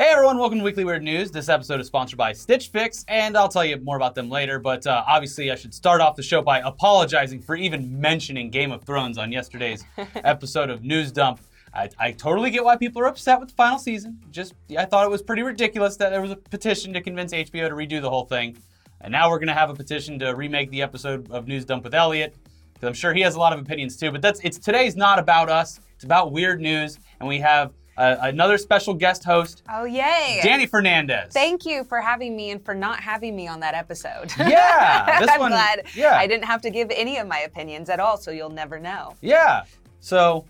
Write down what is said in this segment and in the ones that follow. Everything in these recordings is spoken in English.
Hey everyone, welcome to Weekly Weird News. This episode is sponsored by Stitch Fix, and I'll tell you more about them later. But uh, obviously, I should start off the show by apologizing for even mentioning Game of Thrones on yesterday's episode of News Dump. I, I totally get why people are upset with the final season. Just, I thought it was pretty ridiculous that there was a petition to convince HBO to redo the whole thing. And now we're going to have a petition to remake the episode of News Dump with Elliot, because I'm sure he has a lot of opinions too. But that's it's today's not about us. It's about weird news, and we have uh, another special guest host, Oh, yay. Danny Fernandez. Thank you for having me and for not having me on that episode. Yeah, this I'm one- glad yeah. I didn't have to give any of my opinions at all, so you'll never know. Yeah. So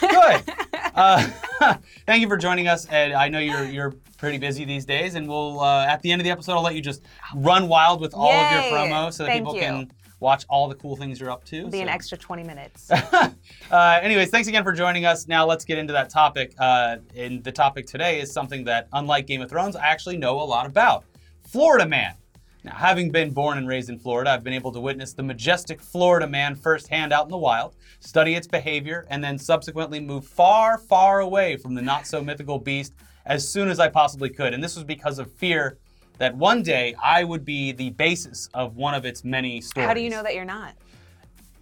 good. uh, thank you for joining us, and I know you're you're pretty busy these days, and we'll uh, at the end of the episode I'll let you just run wild with all of your Yay. promo so that Thank people you. can watch all the cool things you're up to. Be an extra 20 minutes. uh, anyways, thanks again for joining us. Now let's get into that topic. Uh, and the topic today is something that, unlike Game of Thrones, I actually know a lot about. Florida Man. Now, having been born and raised in Florida, I've been able to witness the majestic Florida man firsthand out in the wild, study its behavior, and then subsequently move far, far away from the not so mythical beast as soon as I possibly could. And this was because of fear that one day I would be the basis of one of its many stories. How do you know that you're not?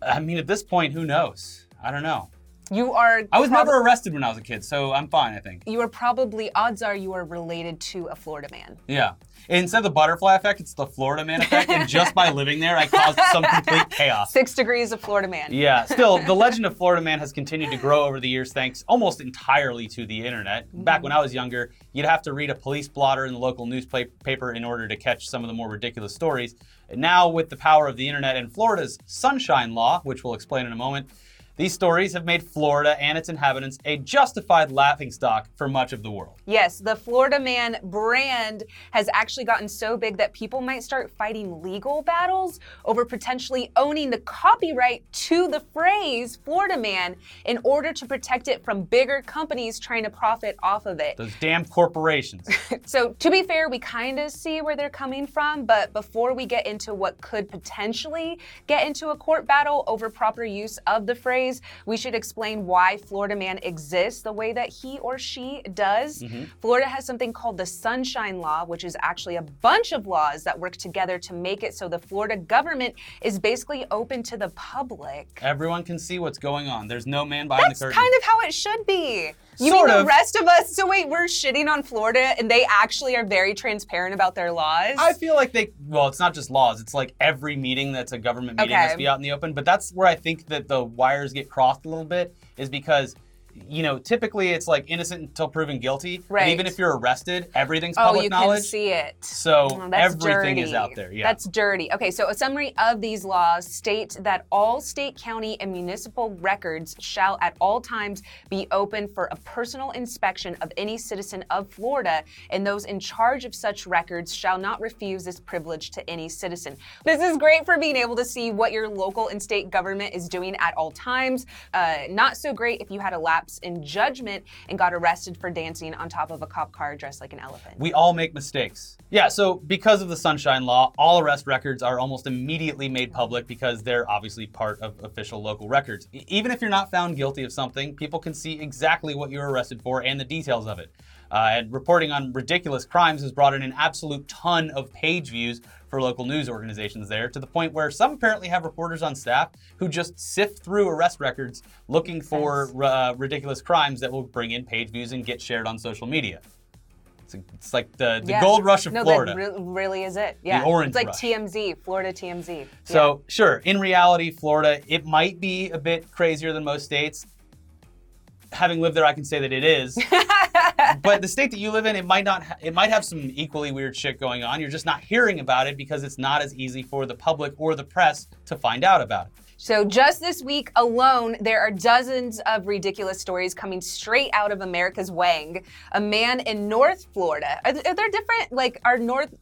I mean, at this point, who knows? I don't know. You are. I was prob- never arrested when I was a kid, so I'm fine, I think. You are probably, odds are you are related to a Florida man. Yeah. Instead of the butterfly effect, it's the Florida man effect, and just by living there, I caused some complete chaos. Six degrees of Florida man. Yeah, still, the legend of Florida Man has continued to grow over the years thanks almost entirely to the internet. Mm-hmm. Back when I was younger, you'd have to read a police blotter in the local newspaper in order to catch some of the more ridiculous stories. And now, with the power of the internet and Florida's Sunshine Law, which we'll explain in a moment, these stories have made Florida and its inhabitants a justified laughingstock for much of the world. Yes, the Florida Man brand has actually gotten so big that people might start fighting legal battles over potentially owning the copyright to the phrase Florida Man in order to protect it from bigger companies trying to profit off of it. Those damn corporations. So, to be fair, we kind of see where they're coming from, but before we get into what could potentially get into a court battle over proper use of the phrase, we should explain why Florida Man exists the way that he or she does. Mm-hmm. Florida has something called the Sunshine Law, which is actually a bunch of laws that work together to make it so the Florida government is basically open to the public. Everyone can see what's going on. There's no man behind That's the curtain. That's kind of how it should be. You Sort mean of. the rest of us? So wait, we're shitting on Florida, and they actually are very transparent about their laws. I feel like they, well, it's not just laws. It's like every meeting that's a government meeting has to be out in the open. But that's where I think that the wires get crossed a little bit, is because, you know, typically it's like innocent until proven guilty. And Right. even if you're arrested, everything's public oh, public you knowledge. can see it. So Oh, everything dirty. is out there. Yeah. That's dirty. Okay, so a summary of these laws state that all state, county, and municipal records shall at all times be open for a personal inspection of any citizen of Florida, and those in charge of such records shall not refuse this privilege to any citizen. This is great for being able to see what your local and state government is doing at all times. Uh, not so great if you had a lapse in judgment and got arrested for dancing on top of a cop car dressed like an elephant. We all make mistakes. Yeah, so because of the Sunshine Law, all arrest records are almost immediately made public because they're obviously part of official local records. Even if you're not found guilty of something, people can see exactly what you were arrested for and the details of it. Uh, and reporting on ridiculous crimes has brought in an absolute ton of page views for local news organizations there, to the point where some apparently have reporters on staff who just sift through arrest records looking for uh, ridiculous crimes that will bring in page views and get shared on social media. It's, it's like the, the Yeah. gold rush of no, Florida. that re- really is it. Yeah, The orange it's like rush. TMZ, Florida TMZ. So, sure, in reality, Florida, it might be a bit crazier than most states. Having lived there, I can say that it is. but the state that you live in, it might not. Ha- it might have some equally weird shit going on. You're just not hearing about it because it's not as easy for the public or the press to find out about it. So just this week alone, there are dozens of ridiculous stories coming straight out of America's Wang. A man in North Florida. Are, th- are there different like are North?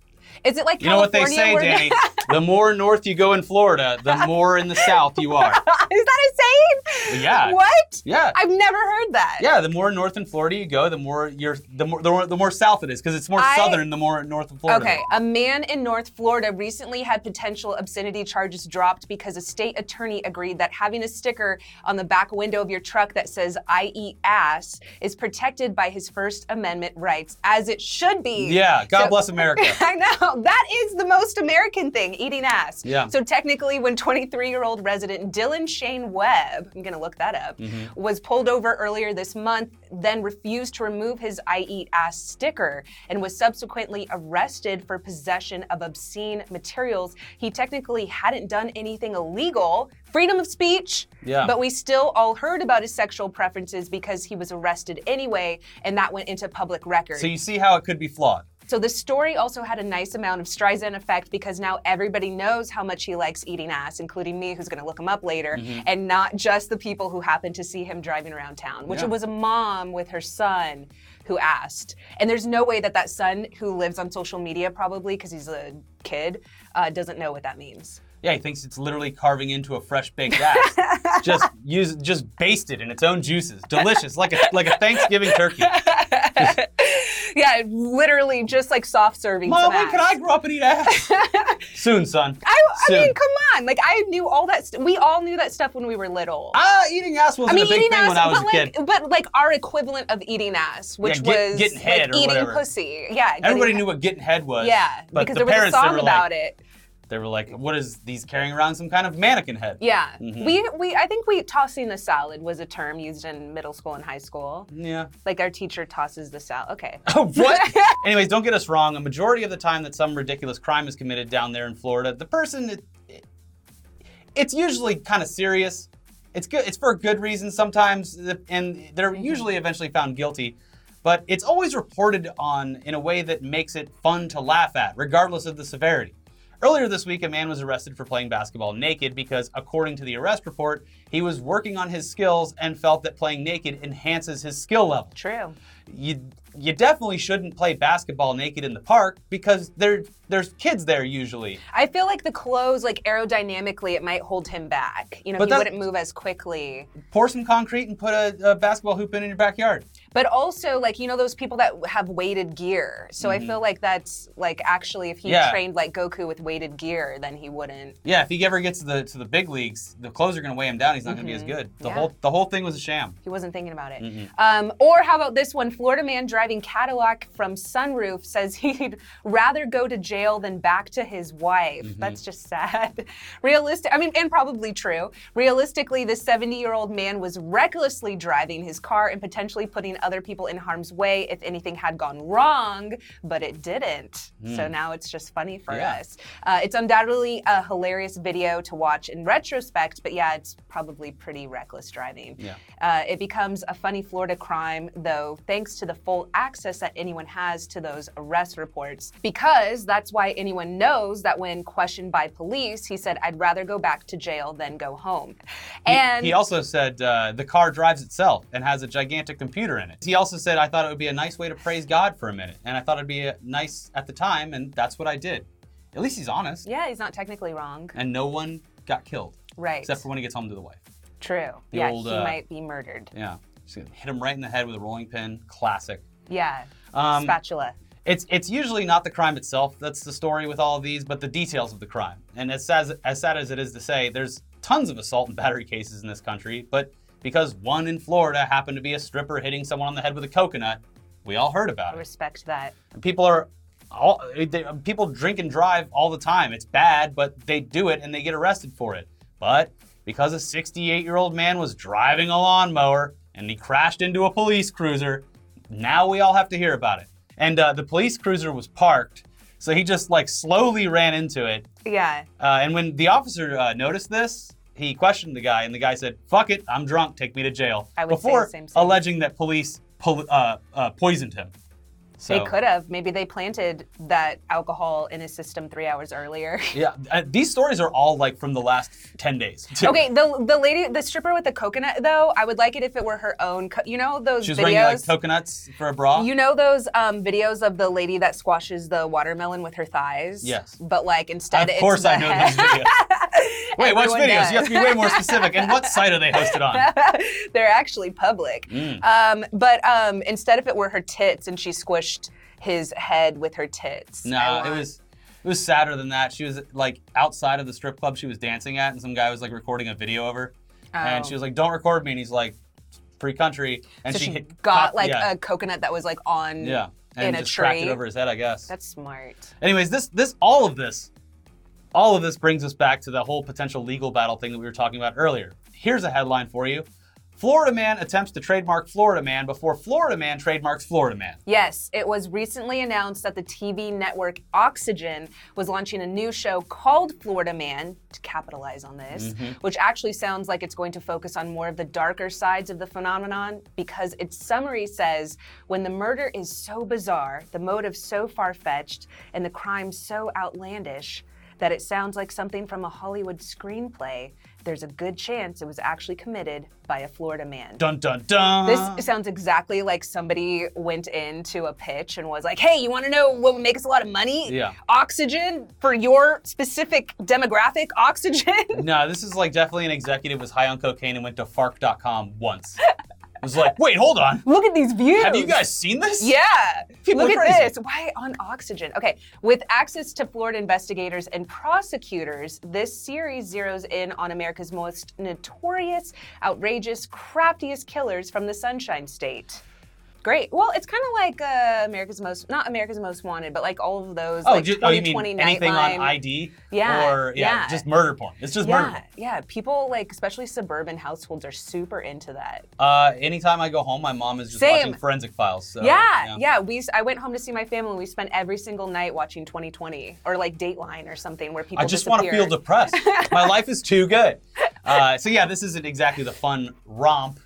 Is it like You know what they say, Danny? the more north you go in Florida, the more in the south you are. Is that a saying? Yeah. What? Yeah. I've never heard that. Yeah, the more north in Florida you go, the more you're the more the more, the more south it is because it's more I- southern the more north of Florida. Okay, a man in North Florida recently had potential obscenity charges dropped because a state attorney agreed that having a sticker on the back window of your truck that says I eat ass is protected by his First Amendment rights, as it should be. Yeah, God So- bless America. I know. That is the most American thing, eating ass. Yeah. So technically, when 23 year old resident Dylan Shane Webb, I'm going to look that up, Mm-hmm. was pulled over earlier this month, then refused to remove his I eat ass sticker and was subsequently arrested for possession of obscene materials. He technically hadn't done anything illegal. Freedom of speech. Yeah. But we still all heard about his sexual preferences because he was arrested anyway, and that went into public record. So you see how it could be flawed. So the story also had a nice amount of Streisand effect because now everybody knows how much he likes eating ass, including me, who's going to look him up later, and not just the people who happen to see him driving around town, which Yeah. was a mom with her son who asked. And there's no way that that son, who lives on social media probably because he's a kid, uh, doesn't know what that means. Yeah, he thinks it's literally carving into a fresh baked ass. just use just basted in its own juices. Delicious, like a like a Thanksgiving turkey. yeah, literally just like soft serving. Mom, when can I grow up and eat ass? Soon, son. I, I Soon. mean, come on! Like I knew all that. St- we all knew that stuff when we were little. Ah, eating ass wasn't I mean, a big eating thing ass, when I was but a like, kid. but like our equivalent of eating ass, which get- was getting head like or eating whatever. pussy. Yeah, Everybody getting- knew what getting head was. Yeah, but because the there was a parents, they song about like, it. They were like, "What is these carrying around some kind of mannequin head?" Yeah, Mhm. we we I think we tossing the salad was a term used in middle school and high school. Yeah. Like our teacher tosses the salad. Okay. Oh, what? Anyways, don't get us wrong. A majority of the time that some ridiculous crime is committed down there in Florida, the person, it, it- it's usually kind of serious. It's good. It's for a good reason sometimes, and they're usually eventually found guilty. But it's always reported on in a way that makes it fun to laugh at, regardless of the severity. Earlier this week, a man was arrested for playing basketball naked because, according to the arrest report, he was working on his skills and felt that playing naked enhances his skill level True. you you definitely shouldn't play basketball naked in the park because there there's kids there usually. I feel like the clothes, like aerodynamically, it might hold him back. You know, But he wouldn't move as quickly. Pour some concrete and put a, a basketball hoop in in your backyard. But also, like you know, those people that have weighted gear. So I Mhm. feel like that's like actually, if he Yeah. trained like Goku with weighted gear, then he wouldn't. Yeah, if he ever gets to the to the big leagues, the clothes are gonna weigh him down. He's not gonna be as good. The Yeah. whole the whole thing was a sham. He wasn't thinking about it. Mhm. Um, or how about this one? Florida man driving Cadillac from sunroof says he'd rather go to jail than back to his wife. Mm-hmm. That's just sad. Realistic, I mean, and probably true. Realistically, this 70-year-old man was recklessly driving his car and potentially putting other people in harm's way if anything had gone wrong, but it didn't. So now it's just funny for Hmm. Yeah. us. Uh, it's undoubtedly a hilarious video to watch in retrospect, but yeah, it's probably pretty reckless driving. Yeah. Uh, it becomes a funny Florida crime, though, thanks to the full access that anyone has to those arrest reports. Because that's why anyone knows that when questioned by police, he said, I'd rather go back to jail than go home. He- And he also said uh, the car drives itself and has a gigantic computer in it. He also said I thought it would be a nice way to praise God for a minute, and I thought it'd be nice at the time, and that's what I did. At least he's honest, yeah, he's not technically wrong. and no one got killed Right. except for when he gets home to the wife. True. the yeah, old, he uh, might be murdered. Yeah, just gonna hit him right in the head with a rolling pin. Classic. Yeah. Um, Spatula. It's it's usually not the crime itself that's the story with all of these, but the details of the crime. And as sad as, as sad as it is to say, there's tons of assault and battery cases in this country, but because one in Florida happened to be a stripper hitting someone on the head with a coconut, we all heard about it. I it. respect that. And people are all they, people drink and drive all the time. It's bad, but they do it and they get arrested for it. But because a 68-year-old man was driving a lawnmower and he crashed into a police cruiser, now we all have to hear about it. And uh, the police cruiser was parked, so he just like slowly ran into it. Yeah. Uh, and when the officer uh, noticed this, he questioned the guy, and the guy said, "Fuck it, I'm drunk. Take me to jail." I would say Before the same alleging that police pol- uh, uh, poisoned him. So, They could have. Maybe they planted that alcohol in his system three hours earlier. Yeah, uh, these stories are all like from the last 10 days. too. Okay, the the lady, the stripper with the coconut, though, I would like it if it were her own. Co- you know those She was videos. wearing like coconuts for a bra. you know those um, videos of the lady that squashes the watermelon with her thighs? Yes. But like instead, of course I know those videos. Wait, Everyone videos? does. You have to be way more specific. And what site are they hosted on? They're actually public. Mm. Um, but um, instead, if it were her tits and she squished his head with her tits. No, it was it was sadder than that. She was like outside of the strip club she was dancing at, and some guy was like recording a video of her, and Oh. she was like, "Don't record me," and he's like, "Free country," and So she, she hit, got like yeah, a coconut that was like on yeah, and in a just cracked it over his head, I guess. That's smart. Anyways, this this all of this, all of this brings us back to the whole potential legal battle thing that we were talking about earlier. Here's a headline for you. Florida man attempts to trademark Florida man before Florida man trademarks Florida man. Yes, it was recently announced that the TV network Oxygen was launching a new show called Florida Man to capitalize on this, mm-hmm. which actually sounds like it's going to focus on more of the darker sides of the phenomenon because its summary says when the murder is so bizarre, the motive so far fetched, and the crime so outlandish that it sounds like something from a Hollywood screenplay, there's a good chance it was actually committed by a Florida man. Dun dun dun. This sounds exactly like somebody went into a pitch and was like, "Hey, you want to know what would make us a lot of money? Yeah. Oxygen for your specific demographic. Oxygen." No, this is like definitely an executive was high on cocaine and went to fark.com once. Was like, wait, hold on. Look at these views. Have you guys seen this? Yeah. People Look at crazy. this. Why on oxygen? Okay. With access to Florida investigators and prosecutors, this series zeroes in on America's most notorious, outrageous, craftiest killers from the Sunshine State. Great. Well, it's kind of like uh, America's Most, not America's Most Wanted, but like all of those, Oh, like ju- oh, you 2020 mean anything Nightline. on ID? Yeah, Or yeah, yeah. just murder porn. It's just murder Yeah, porn. yeah. People like, especially suburban households, are super into that. Uh, anytime I go home, my mom is just Same. watching forensic files. So, yeah, yeah, We, s- I went home to see my family. We spent every single night watching 2020 or like Dateline or something where people. I just want to feel depressed. my life is too good. Uh, so yeah, this isn't exactly the fun romp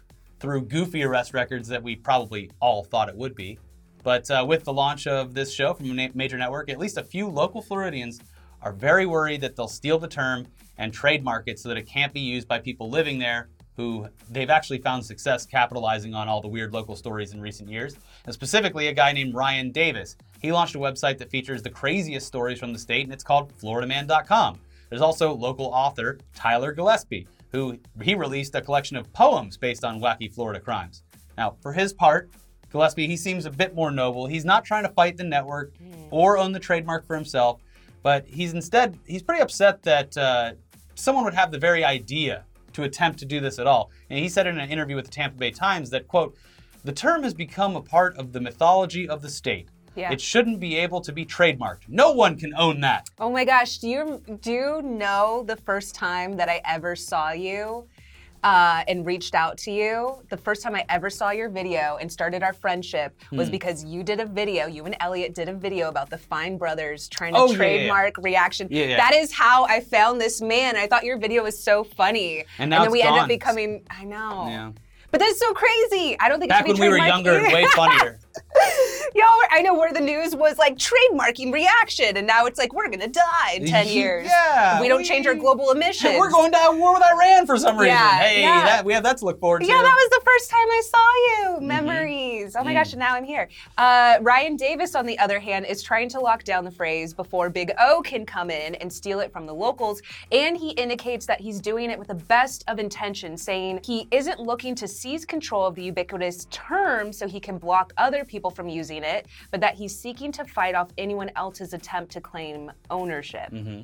through goofy arrest records that we probably all thought it would be. But uh, with the launch of this show from a major network, at least a few local Floridians are very worried that they'll steal the term and trademark it so that it can't be used by people living there who they've actually found success capitalizing on all the weird local stories in recent years. And specifically, a guy named Ryan Davis. He launched a website that features the craziest stories from the state, and it's called FloridaMan.com. There's also local author Tyler Gillespie, who he released a collection of poems based on wacky Florida crimes. Now, for his part, Gillespie, he seems a bit more noble. He's not trying to fight the network or own the trademark for himself, but he's instead he's pretty upset that uh, someone would have the very idea to attempt to do this at all. And he said in an interview with the Tampa Bay Times that quote, "The term has become a part of the mythology of the state. Yeah. It shouldn't be able to be trademarked. No one can own that." Oh my gosh, do you do you know the first time that I ever saw you uh, and reached out to you? The first time I ever saw your video and started our friendship Hmm. was because you did a video. You and Elliot did a video about the Fine Brothers trying to Oh, yeah, yeah, yeah. trademark reaction. Yeah. That is how I found this man. I thought your video was so funny, And now then it's we ended up becoming. I know. Yeah. But that's so crazy. I don't think Back it when should be we were younger and way funnier. Yo, I know where the news was like trademarking reaction, and now it's like we're gonna die in ten years. Yeah, we don't we- change our global emissions. We're going to have war with Iran for some reason. Yeah, hey, yeah. that we have that to look forward to. Yeah, that was the first time I saw you. Mm-hmm. Memories. Oh my Mm. gosh, and now I'm here. Uh, Ryan Davis, on the other hand, is trying to lock down the phrase before Big O can come in and steal it from the locals. And he indicates that he's doing it with the best of intentions, saying he isn't looking to seize control of the ubiquitous term so he can block other people from using it, but that he's seeking to fight off anyone else's attempt to claim ownership. Mm-hmm.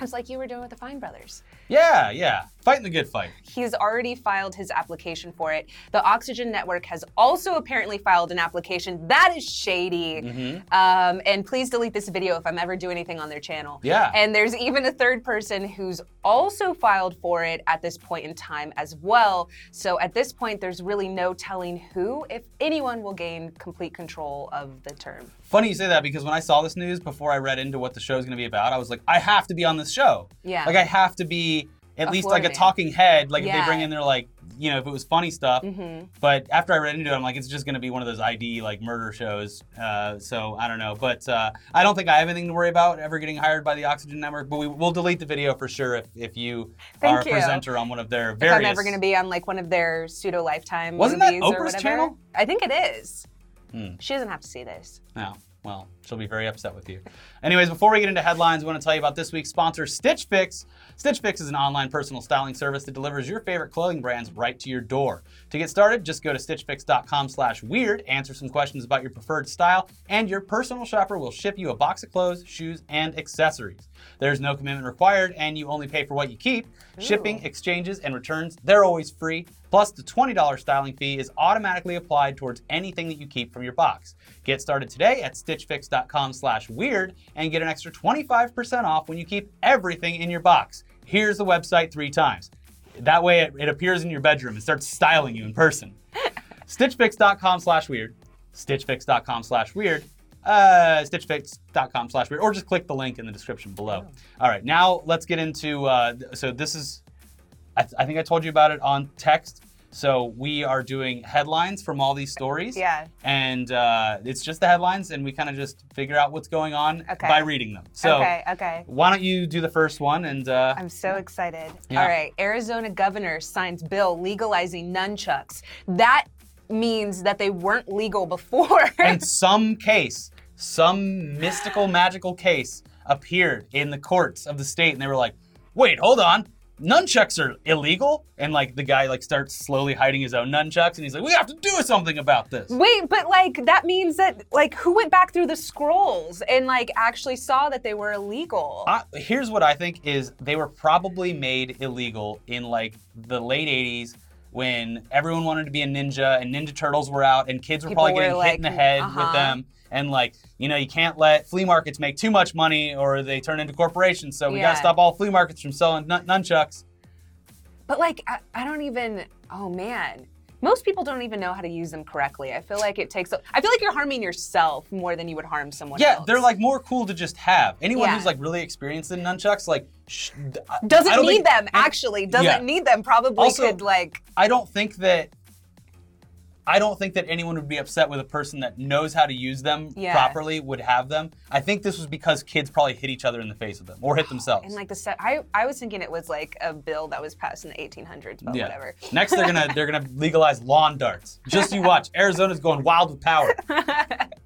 It's like you were doing with the Fine Brothers. Yeah, yeah. Fighting the good fight. He's already filed his application for it. The Oxygen Network has also apparently filed an application. That is shady. Mm-hmm. Um, and please delete this video if I'm ever doing anything on their channel. Yeah. And there's even a third person who's also filed for it at this point in time as well. So at this point, there's really no telling who, if anyone, will gain complete control of the term. Funny you say that because when I saw this news before I read into what the show's going to be about, I was like, I have to be on this show. Yeah. Like I have to be at least like a talking head. Like if they bring in their like you know, if it was funny stuff. Mm-hmm. But after I read into it, I'm like, it's just going to be one of those ID like murder shows. Uh, so I don't know. But uh, I don't think I have anything to worry about ever getting hired by the Oxygen Network. But we will delete the video for sure if, if you Thank are a presenter on one of their various. If. I'm ever going to be on like one of their pseudo lifetime Wasn't that Oprah's channel? I think it is. Hmm. She doesn't have to see this. No. Well, she'll be very upset with you. Anyways, before we get into headlines, we want to tell you about this week's sponsor, Stitch Fix. Stitch Fix is an online personal styling service that delivers your favorite clothing brands right to your door. To get started, just go to stitchfix.com/weird, answer some questions about your preferred style, and your personal shopper will ship you a box of clothes, shoes, and accessories. There's no commitment required, and you only pay for what you keep. Shipping, exchanges, and returns, they're always free. Plus, the $20 styling fee is automatically applied towards anything that you keep from your box. Get started today at stitchfix.com slash weird and get an extra 25% off when you keep everything in your box. Here's the website three times. That way it, it appears in your bedroom and starts styling you in person. stitchfix.com slash weird, stitchfix.com slash weird, uh, stitchfix.com slash weird, or just click the link in the description below. All right, now let's get into, uh, so this is, I, th- I think I told you about it on text. So we are doing headlines from all these stories. Yeah. And uh, it's just the headlines, and we kind of just figure out what's going on Okay. by reading them. So okay, okay. why don't you do the first one? And uh, I'm so excited. Yeah. All right, Arizona governor signs bill legalizing nunchucks. That means that they weren't legal before. in some case, some mystical, magical case appeared in the courts of the state, and they were like, "Wait, hold on." Nunchucks are illegal, and like the guy like starts slowly hiding his own nunchucks, and he's like, "We have to do something about this." Wait, but like that means that like who went back through the scrolls and like actually saw that they were illegal? I, here's what I think is they were probably made illegal in like the late 80s when everyone wanted to be a ninja and Ninja Turtles were out and kids were People probably were getting hit in the head uh-huh. with them. And like, you know, you can't let flea markets make too much money or they turn into corporations. So we Yeah. gotta stop all flea markets from selling nun- nunchucks. But like I, I don't even oh man. Most people don't even know how to use them correctly. I feel like it takes I feel like you're harming yourself more than you would harm someone else. Yeah, else. they're like more cool to just have. Anyone Yeah. who's like really experienced in nunchucks, like, sh- doesn't need think- them actually. Doesn't Yeah. need them. Probably Also- could like I don't think that I don't think that anyone would be upset with a person that knows how to use them Yeah. properly would have them. I think this was because kids probably hit each other in the face with them or hit themselves. and like the set. I I was thinking it was like a bill that was passed in the 1800s, but yeah. whatever. Next they're gonna they're gonna legalize lawn darts. Just you watch. Arizona's going wild with power.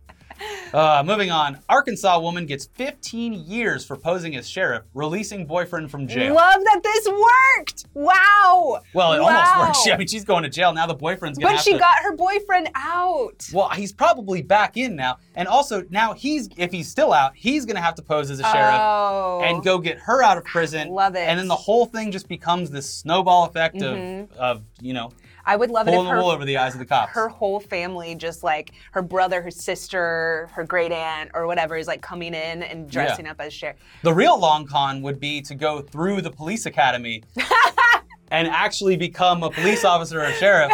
Uh, moving on, Arkansas woman gets 15 years for posing as sheriff, releasing boyfriend from jail. Love that this worked. Wow. Well, it Wow. almost works. I mean, she's going to jail now. The boyfriend's gonna But have she to. got her boyfriend out. Well, he's probably back in now, and also now he's if he's still out, he's gonna have to pose as a sheriff Oh. and go get her out of prison. Love it. And then the whole thing just becomes this snowball effect Mhm. of of you know I would love it pulling if the her, wool over the eyes of the cops. her whole family, just like her brother, her sister, her great aunt, or whatever, is like coming in and dressing up as sheriff. The real long con would be to go through the police academy and actually become a police officer or sheriff.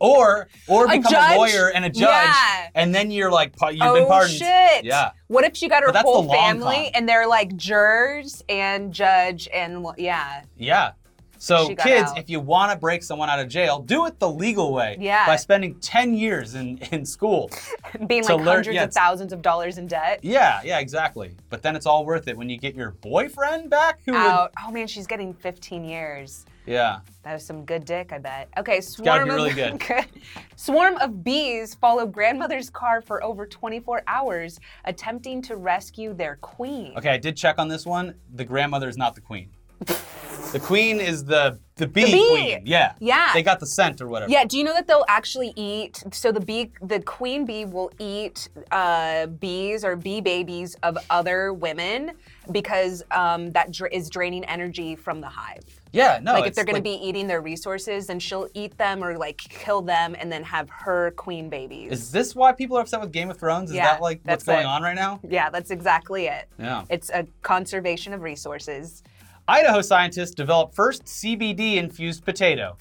Or or A become a, lawyer and a judge, Yeah. and then you're like you've oh been pardoned. shit! Yeah. What if she got her the whole family con. and they're like jurors and judge and yeah, Yeah. So kids, out. if you want to break someone out of jail, do it the legal way. Yeah. By spending 10 years in, in school. being like learn- hundreds yeah, of thousands of dollars in debt. Yeah, yeah, exactly. But then it's all worth it when you get your boyfriend back who would Out. Oh man, she's getting 15 years. Yeah. That was some good dick, I bet. Okay, swarm of really good. swarm of bees follow grandmother's car for over 24 hours, attempting to rescue their queen. Okay, I did check on this one. The grandmother is not the queen. The queen is the the bee, bee. queen. Yeah. Yeah. They got the scent or whatever. Yeah, do you know that they'll actually eat? So the bee, the queen bee, will eat uh, bees or bee babies of other women because um, that dra- is draining energy from the hive. Yeah, no. like if they're going like- to be eating their resources, then she'll eat them or like kill them and then have her queen babies. Is this why people are upset with Game of Thrones? Is Yeah, that like what's going it. on right now? yeah, that's exactly it. Yeah. It's a conservation of resources. Idaho scientists developed first CBD infused potato.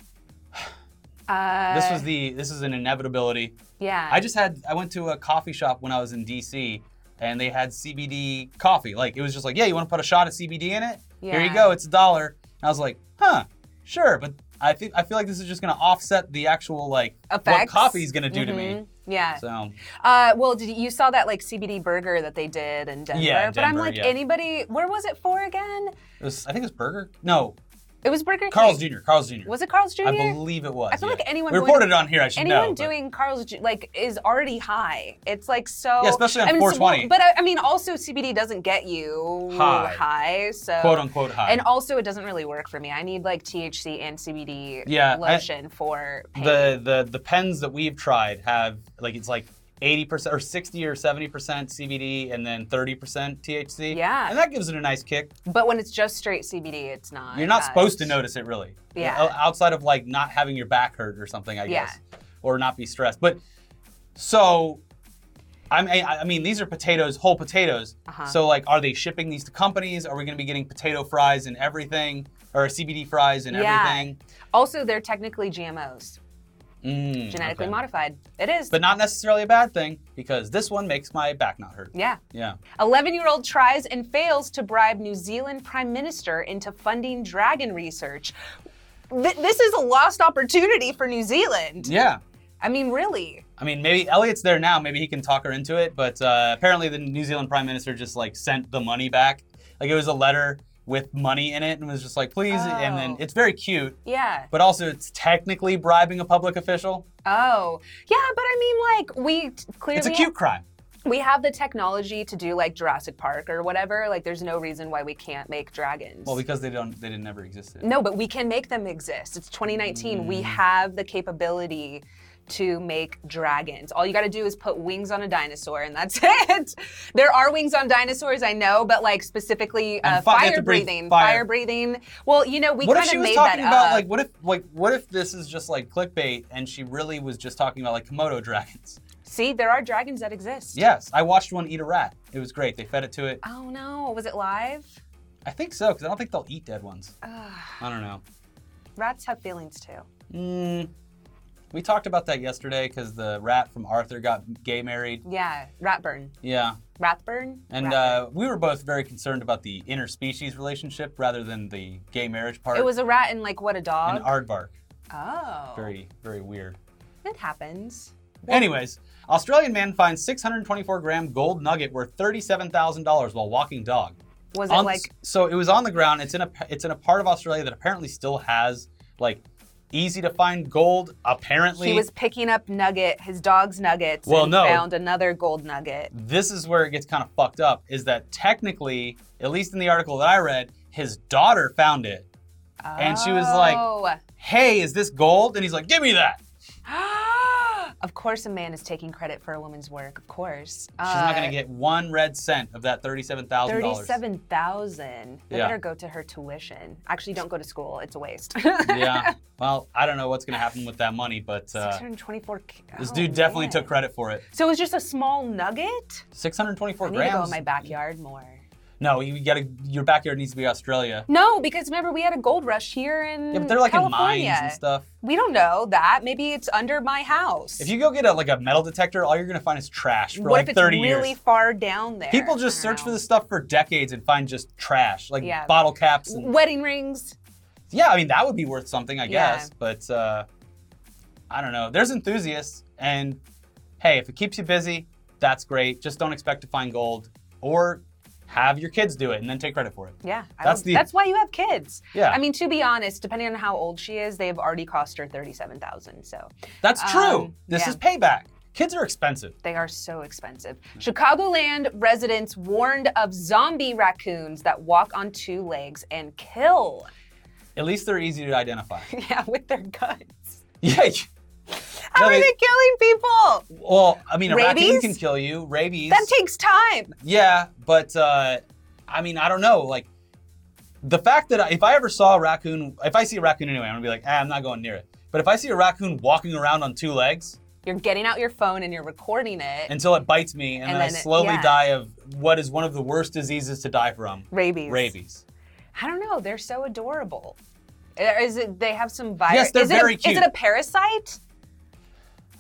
Uh, This was the this is an inevitability. yeah. I just had I went to a coffee shop when I was in DC and they had CBD coffee. Like it was just like, yeah, you want to put a shot of CBD in it? Yeah. Here you go, it's a dollar. And I was like, huh, sure, but I think I feel like this is just gonna offset the actual like what Effects. coffee's gonna do to me. Yeah. So Uh, well, did you, you saw that like CBD burger that they did in Denver? Yeah, but I'm like, yeah. anybody, where was it for again? it was I think it's Burger. No, It was Burger Carl's Jr. Carl's Jr. Was it Carl's Jr.? I believe it was. I feel yeah. like anyone we reported on here. I should Anyone know. but- doing Carl's Jr. like is already high. It's like so. Yeah, especially on I mean, so- 420. but I, I mean, also CBD doesn't get you High. high. so quote unquote high. And also, it doesn't really work for me. I need like THC and CBD Yeah, I- lotion for pain. the the the pens that we've tried have like it's like 80% or 60 or 70% CBD and then 30% THC. Yeah. And that gives it a nice kick. but when it's just straight CBD, it's not. You're not as- supposed to notice it really. Yeah. Outside of like not having your back hurt or something, I Yeah. guess. Or not be stressed. But so I mean, I I mean, these are potatoes, whole potatoes. Uh-huh. So, like, are they shipping these to companies? Are we going to be getting potato fries and everything, or CBD fries and Yeah. everything? Also, they're technically GMOs, Mm, genetically okay. modified. It is. But not necessarily a bad thing because this one makes my back not hurt. yeah. Yeah. 11 year old tries and fails to bribe New Zealand Prime Minister into funding dragon research. Th- this is a lost opportunity for New Zealand. Yeah. I mean, really. I mean, maybe Elliot's there now. Maybe he can talk her into it. But uh, apparently, the New Zealand Prime Minister just like sent the money back. Like it was a letter with money in it, and was just like, please. And then Oh. it's very cute, Yeah. but also it's technically bribing a public official. Oh. Yeah, but I mean, like, we clearly. It's a cute crime. We have the technology to do like Jurassic Park or whatever. Like, there's no reason why we can't make dragons. Well, because they don't, they didn't never existed. No, but we can make them exist. It's 2019. Mm. We have the capability to make dragons. All you got to do is put wings on a dinosaur, and that's it. There are wings on dinosaurs, I know, but like specifically uh, fi- fire breathing, fire. fire breathing. Well, you know, we kind of made talking that about up. like what if like what if this is just like clickbait and she really was just talking about like Komodo dragons? See, there are dragons that exist. Yes, I watched one eat a rat. It was great. They fed it to it. Oh no, was it live? I think so because I don't think they'll eat dead ones. Ugh, I don't know. rats have feelings too. Mm, we talked about that yesterday because the rat from Arthur got gay married. Yeah, ratburn. Yeah, Rathburn? and Ratburn. uh, we were both very concerned about the interspecies relationship rather than the gay marriage part. it was a rat and like what a dog? an aardvark. oh. Very, very weird. It happens. Anyways, Australian man finds 624 gram gold nugget worth $37,000 while walking dog. Was it On- like so it was on the ground. It's in a it's in a part of Australia that apparently still has like easy to find gold. Apparently, he was picking up nugget, his dog's nuggets, Well, and no. found another gold nugget? this is where it gets kind of fucked up. Is that technically, at least in the article that I read, his daughter found it. And she was like- Oh. Hey, is this gold? And he's like, Give me that. of course, a man is taking credit for a woman's work. Of course. Uh, She's not gonna get one red cent of that thirty-seven thousand dollars. Thirty-seven thousand. They Yeah. better go to her tuition. Actually, don't go to school. It's a waste. Yeah. Well, I don't know what's gonna happen with that money, but uh, 624. k- this oh, dude definitely took credit for it. So it was just a small nugget. Six hundred twenty-four I need to go grams. in my backyard more. No, you gotta. Your backyard needs to be Australia. No, because remember we had a gold rush here in Yeah, but they're like in California. mines and stuff. We don't know that. Maybe it's under my house. If you go get a like a metal detector, all you're gonna find is trash for what like if it's 30 really years. far down there? People just search for this stuff for decades and find just trash, like Yeah. bottle caps. And, Wedding rings. yeah, I mean that would be worth something, I Yeah. guess. But uh, I don't know. There's enthusiasts, and hey, if it keeps you busy, that's great. Just don't expect to find gold, or have your kids do it and then take credit for it. Yeah, That's the- that's why you have kids. Yeah. I mean, to be honest, depending on how old she is, they have already cost her thirty-seven thousand. So That's true. Um, this yeah. is payback. Kids are expensive. they are so expensive. Chicagoland residents warned of zombie raccoons that walk on two legs and kill. At least they're easy to identify. yeah, with their guts. yeah. How No, are they- they killing people? Well, I mean, a raccoon can kill you. Rabies. That takes time. Yeah, but uh, I mean, I don't know. Like the fact that I, if I ever saw a raccoon, if I see a raccoon anyway, I'm gonna be like, ah, I'm not going near it. But if I see a raccoon walking around on two legs You're getting out your phone and you're recording it. until it bites me, and, And then I then it- slowly yeah. die of what is one of the worst diseases to die from, rabies. rabies. I don't know. They're so adorable. Is it? They have some virus. Yes, they're is it very a, cute. Is it a parasite?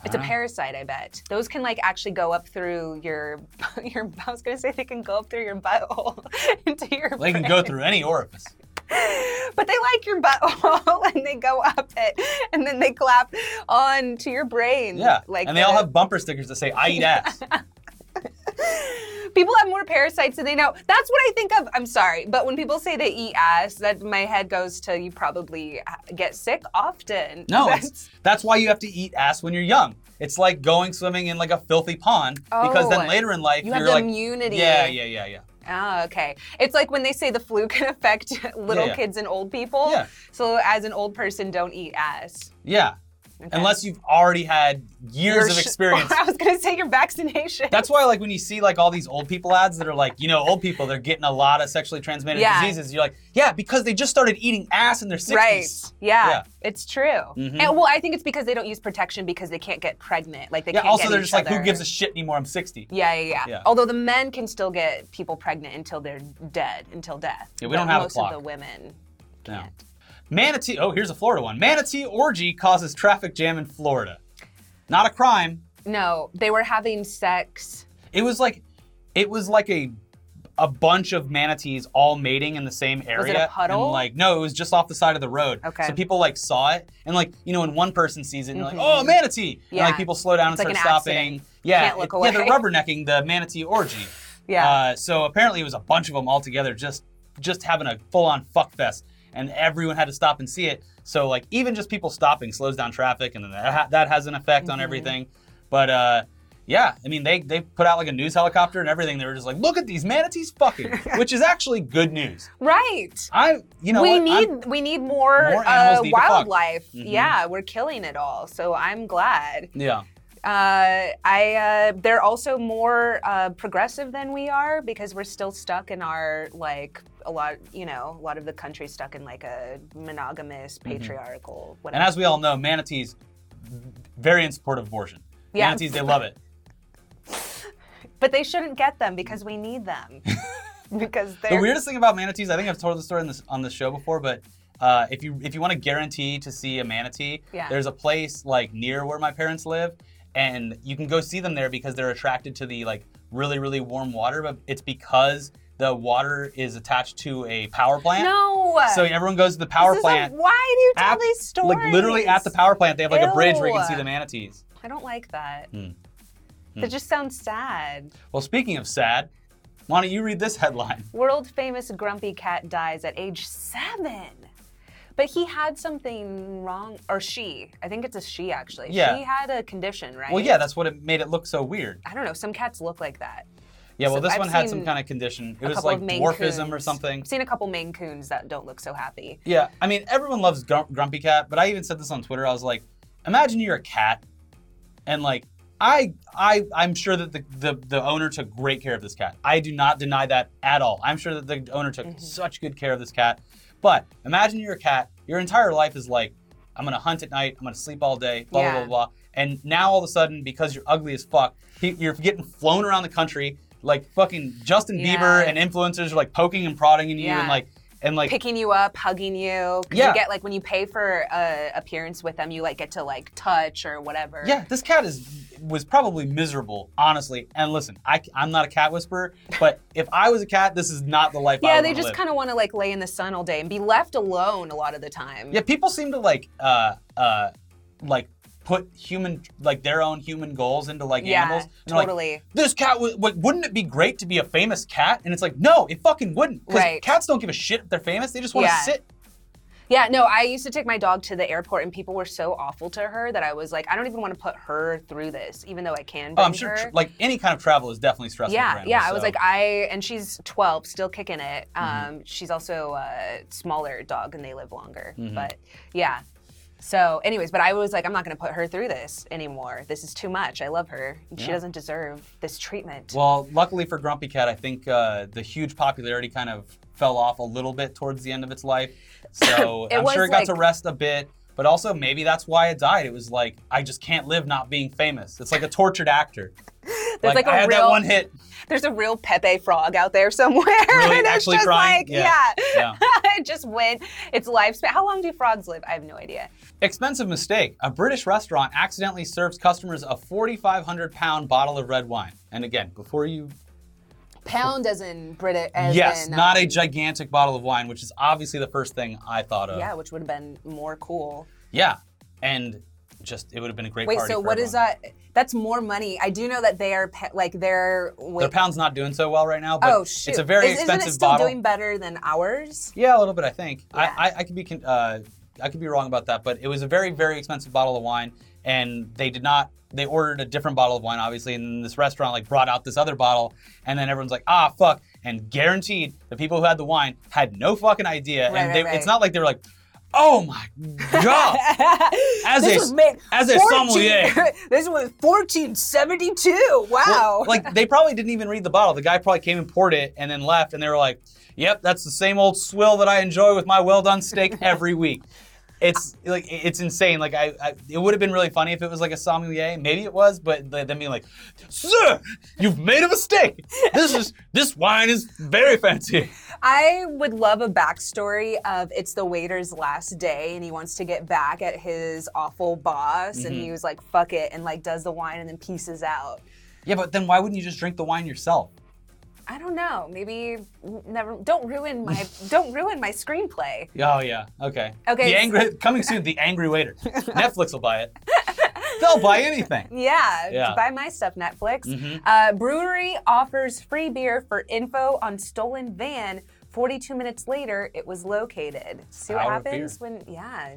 It's a parasite, I bet. Those can like actually go up through your your. I was gonna say they can go up through your butthole into your. They can go through any orifice. but they like your butthole and they go up it and then they clap on to your brain. Yeah. Like and they all have bumper stickers that say "I eat ass." People have more parasites than they know. That's what I think of. I'm sorry, but when people say they eat ass, that my head goes to you probably uh, get sick often. No, That's- it's, that's why you have to eat ass when you're young. It's like going swimming in like a filthy pond because Oh, then later in life you have the like immunity. Yeah, yeah, yeah, yeah. Oh, okay. It's like when they say the flu can affect little yeah. kids and old people. Yeah. So as an old person, don't eat ass. Yeah. Okay. Unless you've already had years Your of sh- experience. I was gonna say your vaccination. That's why, like, when you see like all these old people ads that are like, you know, old people, they're getting a lot of sexually transmitted Yeah. diseases. You're like, yeah, because they just started eating ass in their 60s. Right. Yeah, Yeah. it's true. Mhm. And well, I think it's because they don't use protection because they can't get pregnant. Like they Yeah. can't Also, they're just like, who gives a shit anymore? I'm 60. Yeah, yeah, yeah, Yeah. Although the men can still get people pregnant until they're dead, until death. Yeah, we But don't have a most clock. of the women No. Manatee. Oh, here's a Florida one. Manatee orgy causes traffic jam in Florida. Not a crime. No, they were having sex. It was like, it was like a, a bunch of manatees all mating in the same area. Was it a puddle? And like, no, it was just off the side of the road. Okay. So people like saw it, and like, you know, when one person sees it, and you're Mhm. like, oh, manatee. Yeah. And like people slow down It's and like start an stopping. accident. Yeah, Can't look it- yeah, they're rubbernecking the manatee orgy. Yeah. Uh, so apparently it was a bunch of them all together, just just having a full-on fuck fest, and everyone had to stop and see it. So like even just people stopping slows down traffic, and then that, ha- that has an effect on Mhm. everything. But uh, yeah, I mean they they put out like a news helicopter and everything. They were just like, look at these manatees fucking, which is actually good news. right. I you know we what? need I'm- we need more, More uh, need wildlife. Mhm. Yeah, we're killing it all. So I'm glad. yeah. Uh, I uh, they're also more uh, progressive than we are because we're still stuck in our like a lot. You know, a lot of the country stuck in like a monogamous, patriarchal. And Whatever. as we all know, manatees very in support of abortion. Yeah. Manatees, they love it. but they shouldn't get them because we need them. because The they're weirdest thing about manatees, I think I've told the story on this on this show before, but uh, if you if you want to guarantee to see a manatee, Yeah. there's a place like near where my parents live, and you can go see them there because they're attracted to the like really really warm water, but it's because the water is attached to a power plant. no. So everyone goes to the power is a- plant. why do you tell at- these stories? Like literally at the power plant, they have like a bridge where you can see the manatees. I don't like that. Hmm. That just sounds sad. Well, speaking of sad, why don't you read this headline? World famous grumpy cat dies at age seven. But he had something wrong, or she. I think it's a she actually. Yeah. She had a condition, right? Well, yeah, that's what it made it look so weird. I don't know. Some cats look like that. Yeah, well, So this I've one had some kind of condition. It was like dwarfism or something. I've seen a couple Maine Coons that don't look so happy. Yeah, I mean, everyone loves Grum- Grumpy Cat, but I even said this on Twitter. I was like, imagine you're a cat, and like, I, I, I'm sure that the, the the owner took great care of this cat. I do not deny that at all. I'm sure that the owner took mm-hmm. such good care of this cat. But imagine you're a cat. Your entire life is like, I'm gonna hunt at night. I'm gonna sleep all day. Blah blah Yeah. blah blah. And now all of a sudden, because you're ugly as fuck, you're getting flown around the country. Like fucking Justin Bieber and influencers are like poking and prodding in you Yeah. and like and like Picking you up, hugging you. Yeah. You get like when you pay for a appearance with them, you like get to like touch or whatever. Yeah, this cat is was probably miserable, honestly. And listen, I, I'm not a cat whisperer, but if I was a cat, this is not the life Yeah, they just kind of want to like lay in the sun all day and be left alone a lot of the time. Yeah, people seem to like uh uh like put human like their own human goals into like Yeah, animals. And they're like, totally. this cat w- w- wouldn't it be great to be a famous cat? And it's like, no, it fucking wouldn't. Because Right. cats don't give a shit if they're famous. They just want to Yeah. sit. Yeah, no, I used to take my dog to the airport and people were so awful to her that I was like, I don't even want to put her through this, even though I can. Oh, I'm sure her. tr- like any kind of travel is definitely stressful. for yeah, animals, yeah. I was like, I and she's 12, still kicking it. Um, Mm-hmm. She's also a smaller dog and they live longer. Mm-hmm. But yeah. So, anyways, but I was like, I'm not going to put her through this anymore. This is too much. I love her. She Yeah. doesn't deserve this treatment. Well, luckily for Grumpy Cat, I think uh, the huge popularity kind of fell off a little bit towards the end of its life. So It I'm was sure it got to like- rest a bit. But also, maybe that's why it died. It was like, I just can't live not being famous. It's like a tortured actor. There's like, I a had real that one hit. There's a real Pepe frog out there somewhere. Really? and it's Actually just crying? like, Yeah. yeah. Yeah. it just went its lifespan. How long do frogs live? I have no idea. Expensive mistake. A British restaurant accidentally serves customers a 4,500 pound bottle of red wine. And again, before you pound as in British. As yes, in, not a um, gigantic bottle of wine, which is obviously the first thing I thought of. Yeah, which would have been more cool. Yeah, and just it would have been a great Wait, party. so what is everyone. that? That's more money. I do know that they are pa- like they're. Their pound's not doing so well right now, but oh shoot! it's a very Is- expensive Isn't it still bottle. doing better than ours? Yeah, a little bit, I think. Yeah. I, I, I could be con- uh, I could be wrong about that, but it was a very, very expensive bottle of wine, and they did not. They ordered a different bottle of wine, obviously, and this restaurant like brought out this other bottle, and then everyone's like, ah, fuck, and guaranteed the people who had the wine had no fucking idea, Right, and right, right. it's not like they were like, oh my god, As this a- made as a 14 sommelier. this was 1472. Wow. like they probably didn't even read the bottle. The guy probably came and poured it and then left, and they were like, "Yep, that's the same old swill that I enjoy with my well done steak every week." It's like it's insane. Like I, I it would have been really funny if it was like a sommelier. Maybe it was, but th- them being like, "Sir, you've made a mistake. This is this wine is very fancy." I would love a backstory of it's the waiter's last day and he wants to get back at his awful boss and Mm-hmm. he was like, fuck it, and like does the wine and then pieces out. Yeah, but then why wouldn't you just drink the wine yourself? I don't know. Maybe never. Don't ruin my. don't ruin my screenplay. Oh yeah, okay. Okay, The angry coming soon. The angry waiter. Netflix will buy it. They'll buy anything. Yeah, Yeah. buy my stuff, Netflix. Mhm. Uh, brewery offers free beer for info on stolen van. 42 minutes later, it was located. See what of happens when, yeah.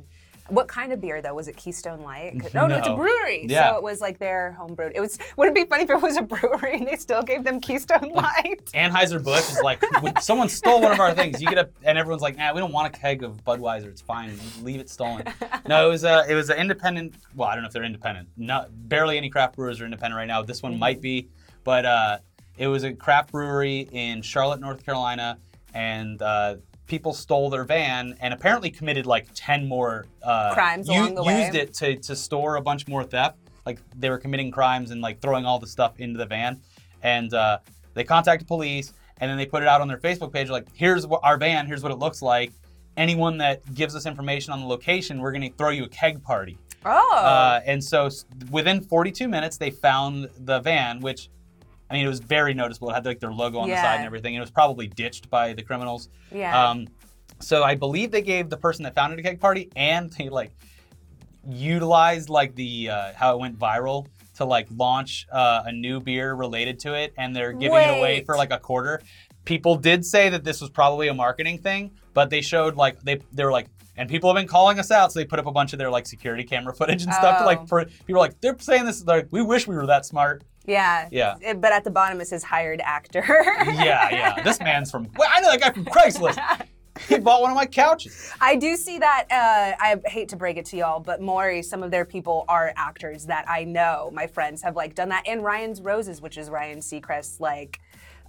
What kind of beer though? Was it Keystone Light? 'Cause- Oh no, it's a No. brewery. Yeah. So it was like their home brewed. It was. Wouldn't it be funny if it was a brewery and they still gave them Keystone Light? Anheuser Busch is like, when someone stole one of our things. You get a, and everyone's like, nah, we don't want a keg of Budweiser. It's fine. Leave it stolen. No, it was a, it was an independent. Well, I don't know if they're independent. Not barely any craft brewers are independent right now. This one might be, but uh, it was a craft brewery in Charlotte, North Carolina, and uh, people stole their van and apparently committed like ten more uh, Crimes u- along the way. Used it to to store a bunch more theft. Like they were committing crimes and like throwing all the stuff into the van, and uh, they contacted police and then they put it out on their Facebook page like, here's what our van, here's what it looks like. Anyone that gives us information on the location, we're gonna throw you a keg party. Oh. Uh, and so within 42 minutes, they found the van, which I mean, it was very noticeable. It had like their logo on the side and everything. And it was probably ditched by the criminals. yeah. Um, so I believe they gave the person that founded a keg party and they like utilized like the uh, how it went viral to like launch uh, a new beer related to it, and they're giving it away for like a quarter. People did say that this was probably a marketing thing, but they showed like they they were like. And people have been calling us out, so they put up a bunch of their like security camera footage and stuff. To, Oh. like, for, people are like, they're saying this. Is like, we wish we were that smart. Yeah. Yeah. It- But at the bottom it says hired actor. yeah, yeah. This man's from. Well, I know that guy from Craigslist. He bought one of my couches. I do see that. Uh, I hate to break it to y'all, but Maury, some of their people are actors that I know. My friends have like done that, and Ryan's Roses, which is Ryan Seacrest's like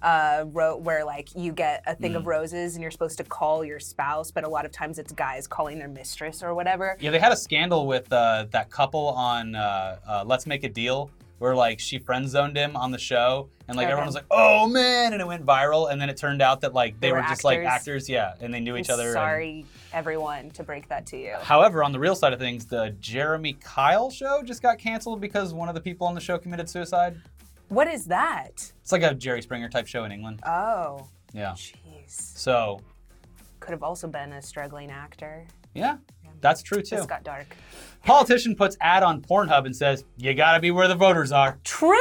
uh, wrote where like you get a thing Mm. of roses and you're supposed to call your spouse, but a lot of times it's guys calling their mistress or whatever. Yeah, they had a scandal with uh, that couple on uh, uh, Let's Make a Deal, where like she friend zoned him on the show, and like Okay. everyone was like, "Oh man!" and it went viral, and then it turned out that like they, They were, were just like actors. yeah, and they knew each other. and- Sorry, everyone, to break that to you. However, on the real side of things, the Jeremy Kyle show just got canceled because one of the people on the show committed suicide. What is that? It's like a Jerry Springer type show in England. Oh, Yeah. jeez. So, Could have also been a struggling actor. yeah, that's true too. This got dark. Politician puts ad on Pornhub and says, "You gotta be where the voters are." True.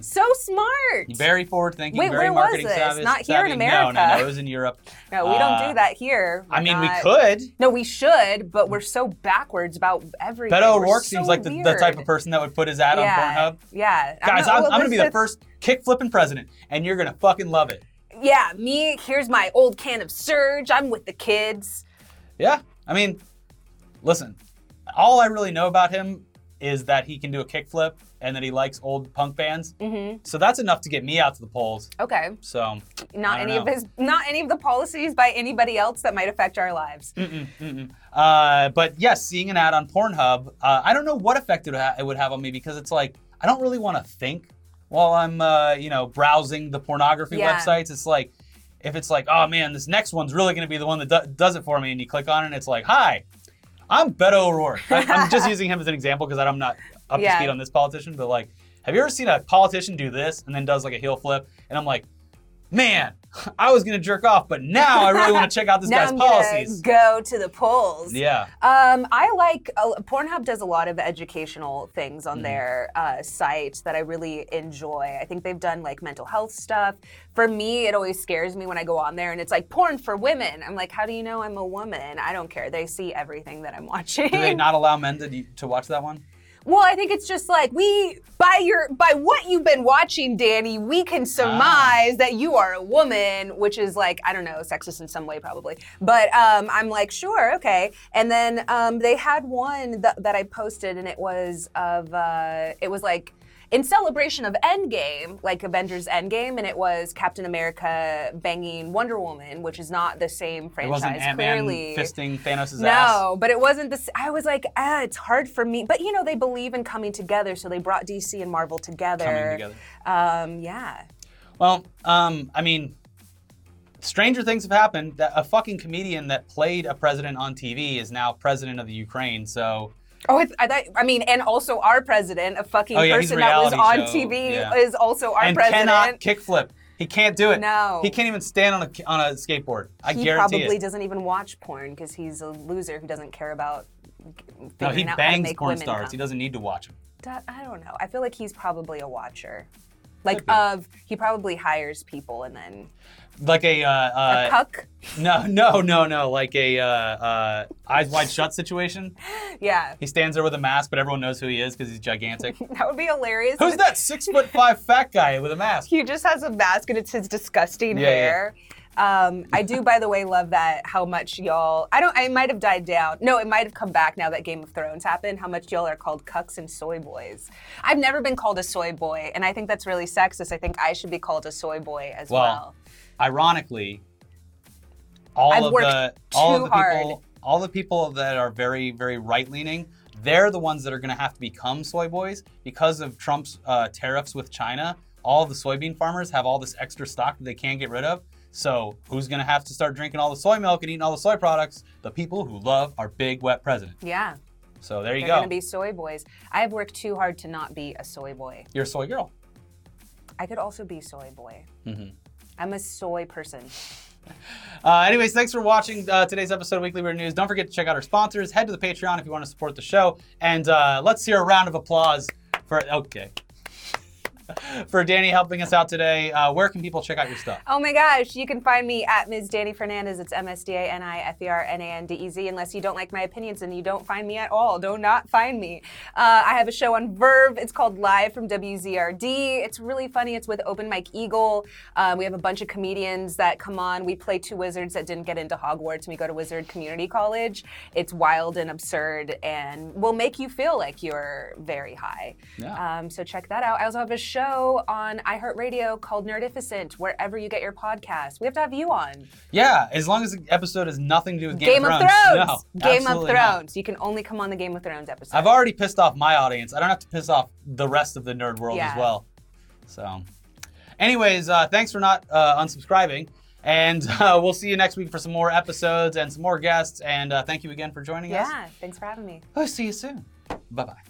So smart. Very forward thinking, Wait, very where was marketing this? savvy. Not here in savvy. No, no, America. no, it was in Europe. No, we don't Uh, do that here. I We're mean, we could. No, we should, but we're so backwards about everything. Beto O'Rourke so seems like the, the type of person that would put his ad yeah, on Pornhub. Yeah. Guys, not- I'm, I'm gonna be the first kick flipping president, and you're gonna fucking love it. Yeah, me. Here's my old can of Surge. I'm with the kids. Yeah, I mean, listen, all I really know about him is that he can do a kickflip and that he likes old punk bands. Mm-hmm. So that's enough to get me out to the polls. Okay. So Not any of his. Not any of the policies by anybody else that might affect our lives. Mm-mm, mm-mm. Uh, but yes, seeing an ad on Pornhub, uh, I don't know what effect it would, ha- it would have on me because it's like I don't really want to think while I'm, uh, you know, browsing the pornography Yeah. websites. It's like if it's like, oh man, this next one's really going to be the one that do- does it for me, and you click on it, and it's like, hi, I'm Beto O'Rourke. I- I'm just using him as an example because I'm not up Yeah. to speed on this politician, but like, have you ever seen a politician do this and then does like a heel flip? And I'm like, man, I was gonna jerk off, but now I really want to check out this now guy's I'm policies. go to the polls. Yeah. Um, I like uh, Pornhub does a lot of educational things on their uh, site that I really enjoy. I think they've done like mental health stuff. For me, it always scares me when I go on there and it's like porn for women. I'm like, how do you know I'm a woman? I don't care. They see everything that I'm watching. Do they not allow men to, to watch that one? Well, I think it's just like we by your by what you've been watching, Dani, we can surmise that you are a woman, which is like I don't know, sexist in some way probably. But um, I'm like, sure, okay. And then um, they had one that, that I posted, and it was of uh, it was like in celebration of Endgame, like Avengers Endgame, and it was Captain America banging Wonder Woman, which is not the same It franchise. wasn't Ant Man clearly. fisting Thanos' ass. No, but it wasn't this. I was like, ah, it's hard for me. But you know, they believe in coming together, so they brought DC and Marvel together. Coming together. Um, yeah. Well, um, I mean, stranger things have happened. That a fucking comedian that played a president on TV is now president of the Ukraine. So Oh, I, thought, I mean, and also our president, a fucking Oh, yeah, person that was on show, TV, yeah. is also our and president. cannot kickflip. He can't do it. No. He can't even stand on a on a skateboard. I guarantee. he guarantee probably it. doesn't even watch porn because he's a loser who doesn't care about. No, he out how to bangs porn stars. come. He doesn't need to watch them. I don't know. I feel like he's probably a watcher. Like of he probably hires people and then Like a, uh, a uh, cuck. no, no, no, no, like a uh, uh, eyes wide shut situation. Yeah, He stands there with a mask, but everyone knows who he is because he's gigantic. that would be hilarious. Who's that six foot five fat guy with a mask? He just has a mask and it's his disgusting Yeah, yeah. hair. Um, I do, by the way, love that how much y'all. I don't. I might have died down. No, it might have come back now that Game of Thrones happened. How much y'all are called cucks and soy boys. I've never been called a soy boy, and I think that's really sexist. I think I should be called a soy boy as well. Well, ironically, all I've of the all of the people all the people that are very very right leaning, they're the ones that are going to have to become soy boys because of Trump's uh, tariffs with China. All the soybean farmers have all this extra stock that they can't get rid of. So who's going to have to start drinking all the soy milk and eating all the soy products? The people who love our big wet president. Yeah, So there you go. they're go. gonna be soy boys. I have worked too hard to not be a soy boy. You're a soy girl. I could also be soy boy. Mm-hmm. I'm a soy person. Uh, anyways, thanks for watching uh, today's episode of Weekly Weird News. Don't forget to check out our sponsors. Head to the Patreon if you want to support the show. And uh, let's hear a round of applause for, okay, for Dani helping us out today. Uh, where can people check out your stuff? Oh my gosh, you can find me at Ms. Dani Fernandez. It's M S D A N I F E R N A N D E Z. Unless you don't like my opinions and you don't find me at all, do not find me. Uh, I have a show on Verve. It's called Live from WZRD. It's really funny. It's with Open Mike Eagle. Uh, we have a bunch of comedians that come on. We play two wizards that didn't get into Hogwarts. and We go to Wizard Community College. It's wild and absurd and will make you feel like you're very high. Yeah. Um, so check that out. I also have a show on iHeartRadio called Nerdificent, wherever you get your podcasts. We have to have you on. Yeah, as long as the episode has nothing to do with Game, Game, of Thrones. No, Game of absolutely not. Thrones. You can only come on the Game of Thrones episode. I've already pissed off my audience. I don't have to piss off the rest of the nerd world as well. So, anyways, uh, thanks for not uh, unsubscribing. And uh, we'll see you next week for some more episodes and some more guests. And uh, thank you again for joining us. yeah, thanks for having me. I'll see you soon. Bye bye.